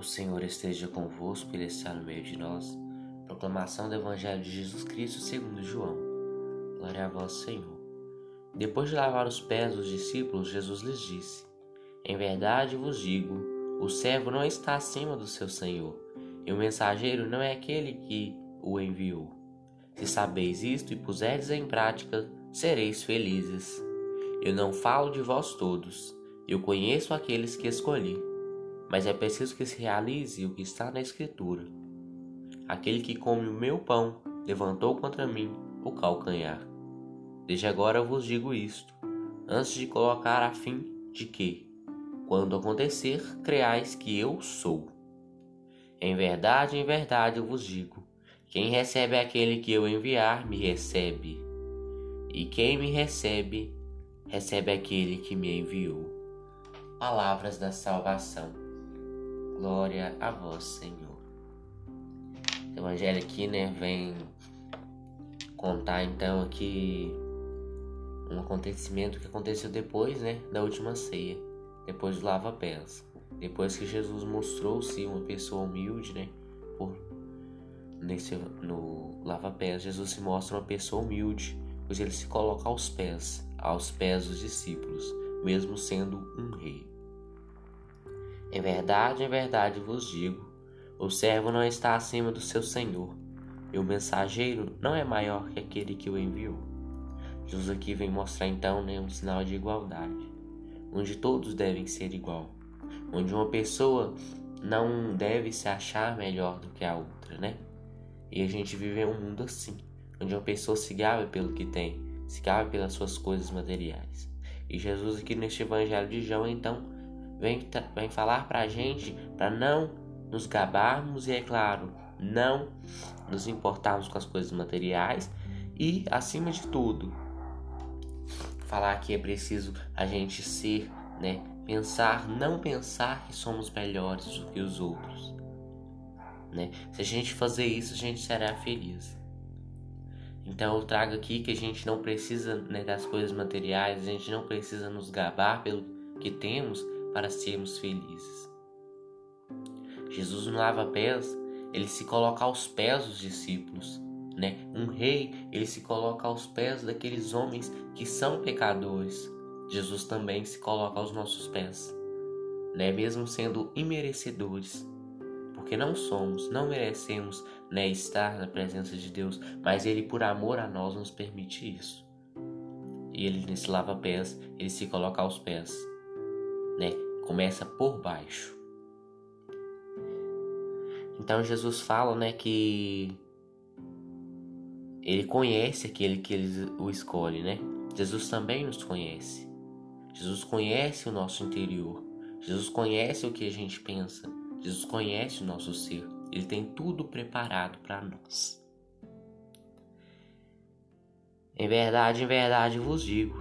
O Senhor esteja convosco, Ele está no meio de nós. Proclamação do Evangelho de Jesus Cristo segundo João. Glória a vós, Senhor. Depois de lavar os pés dos discípulos, Jesus lhes disse: Em verdade vos digo, o servo não está acima do seu Senhor, e o mensageiro não é aquele que o enviou. Se sabeis isto e puserdes em prática, sereis felizes. Eu não falo de vós todos, eu conheço aqueles que escolhi, mas é preciso que se realize o que está na Escritura. Aquele que come o meu pão levantou contra mim o calcanhar. Desde agora vos digo isto, antes de colocar a fim de que, quando acontecer, creais que eu sou. Em verdade, em verdade eu vos digo: quem recebe aquele que eu enviar, me recebe. E quem me recebe, recebe aquele que me enviou. Palavras da salvação. Glória a vós, Senhor. O evangelho aqui, né, vem contar então aqui um acontecimento que aconteceu depois, né, da última ceia, depois do lava-pés. Depois que Jesus mostrou-se uma pessoa humilde, né, por nesse no lava-pés, Jesus se mostra uma pessoa humilde, pois ele se coloca aos pés, aos pés dos discípulos, mesmo sendo um rei. Em verdade, em verdade vos digo: o servo não está acima do seu senhor, e o mensageiro não é maior que aquele que o enviou. Jesus aqui vem mostrar então né, um sinal de igualdade, onde todos devem ser igual, onde uma pessoa não deve se achar melhor do que a outra, né? E a gente vive em um mundo assim, onde uma pessoa se gaba pelo que tem, se gaba pelas suas coisas materiais. E Jesus aqui neste Evangelho de João então vem, vem falar para a gente para não nos gabarmos e é claro não nos importarmos com as coisas materiais e acima de tudo falar que é preciso a gente ser, né? Pensar, não pensar que somos melhores do que os outros, né? Se a gente fazer isso, a gente será feliz. Então eu trago aqui que a gente não precisa né, das coisas materiais, a gente não precisa nos gabar pelo que temos para sermos felizes. Jesus no lava pés, ele se coloca aos pés dos discípulos né? Um rei, ele se coloca aos pés daqueles homens que são pecadores. Jesus também se coloca aos nossos pés, né? Mesmo sendo imerecedores, porque não somos, não merecemos, né, estar na presença de Deus, mas ele por amor a nós nos permite isso. E ele nesse lava pés, ele se coloca aos pés, né? Começa por baixo. Então Jesus fala, né, que ele conhece aquele que ele o escolhe, né? Jesus também nos conhece. Jesus conhece o nosso interior. Jesus conhece o que a gente pensa. Jesus conhece o nosso ser. Ele tem tudo preparado para nós. Em verdade, em verdade vos digo: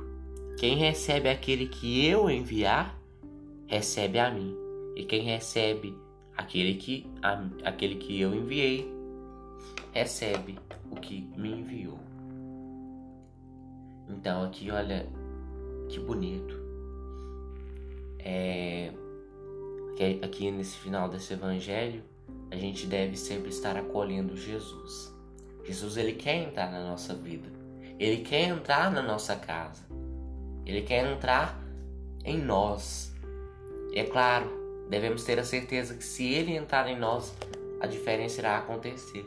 quem recebe aquele que eu enviar, recebe a mim. E quem recebe aquele que, a, aquele que eu enviei, recebe o que me enviou. Então aqui olha que bonito. É, aqui nesse final desse evangelho a gente deve sempre estar acolhendo Jesus. Jesus ele quer entrar na nossa vida. Ele quer entrar na nossa casa. Ele quer entrar em nós. E é claro, devemos ter a certeza que se ele entrar em nós, a diferença irá acontecer.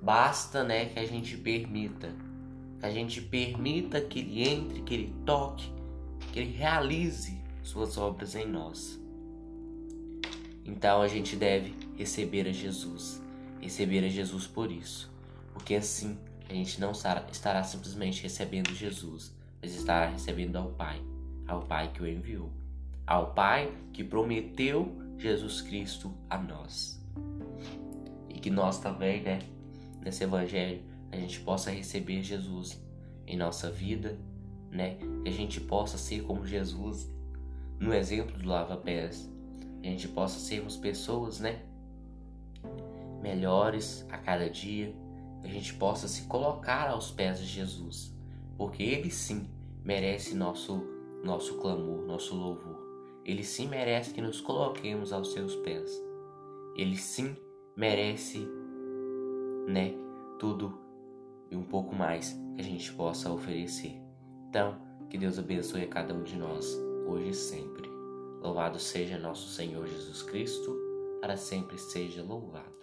Basta, né, que a gente permita, que a gente permita que ele entre, que ele toque, que ele realize suas obras em nós. Então a gente deve receber a Jesus, receber a Jesus por isso, porque assim a gente não estará simplesmente recebendo Jesus, mas estará recebendo ao Pai, ao Pai que o enviou, ao Pai que prometeu Jesus Cristo a nós. E que nós também, né, nesse evangelho a gente possa receber Jesus em nossa vida, né? Que a gente possa ser como Jesus no exemplo do lava-pés. A gente possa sermos pessoas, né? Melhores a cada dia. A gente possa se colocar aos pés de Jesus, porque Ele sim merece nosso nosso clamor, nosso louvor. Ele sim merece que nos coloquemos aos seus pés. Ele sim merece, né, tudo e um pouco mais que a gente possa oferecer. Então, que Deus abençoe a cada um de nós, hoje e sempre. Louvado seja nosso Senhor Jesus Cristo, para sempre seja louvado.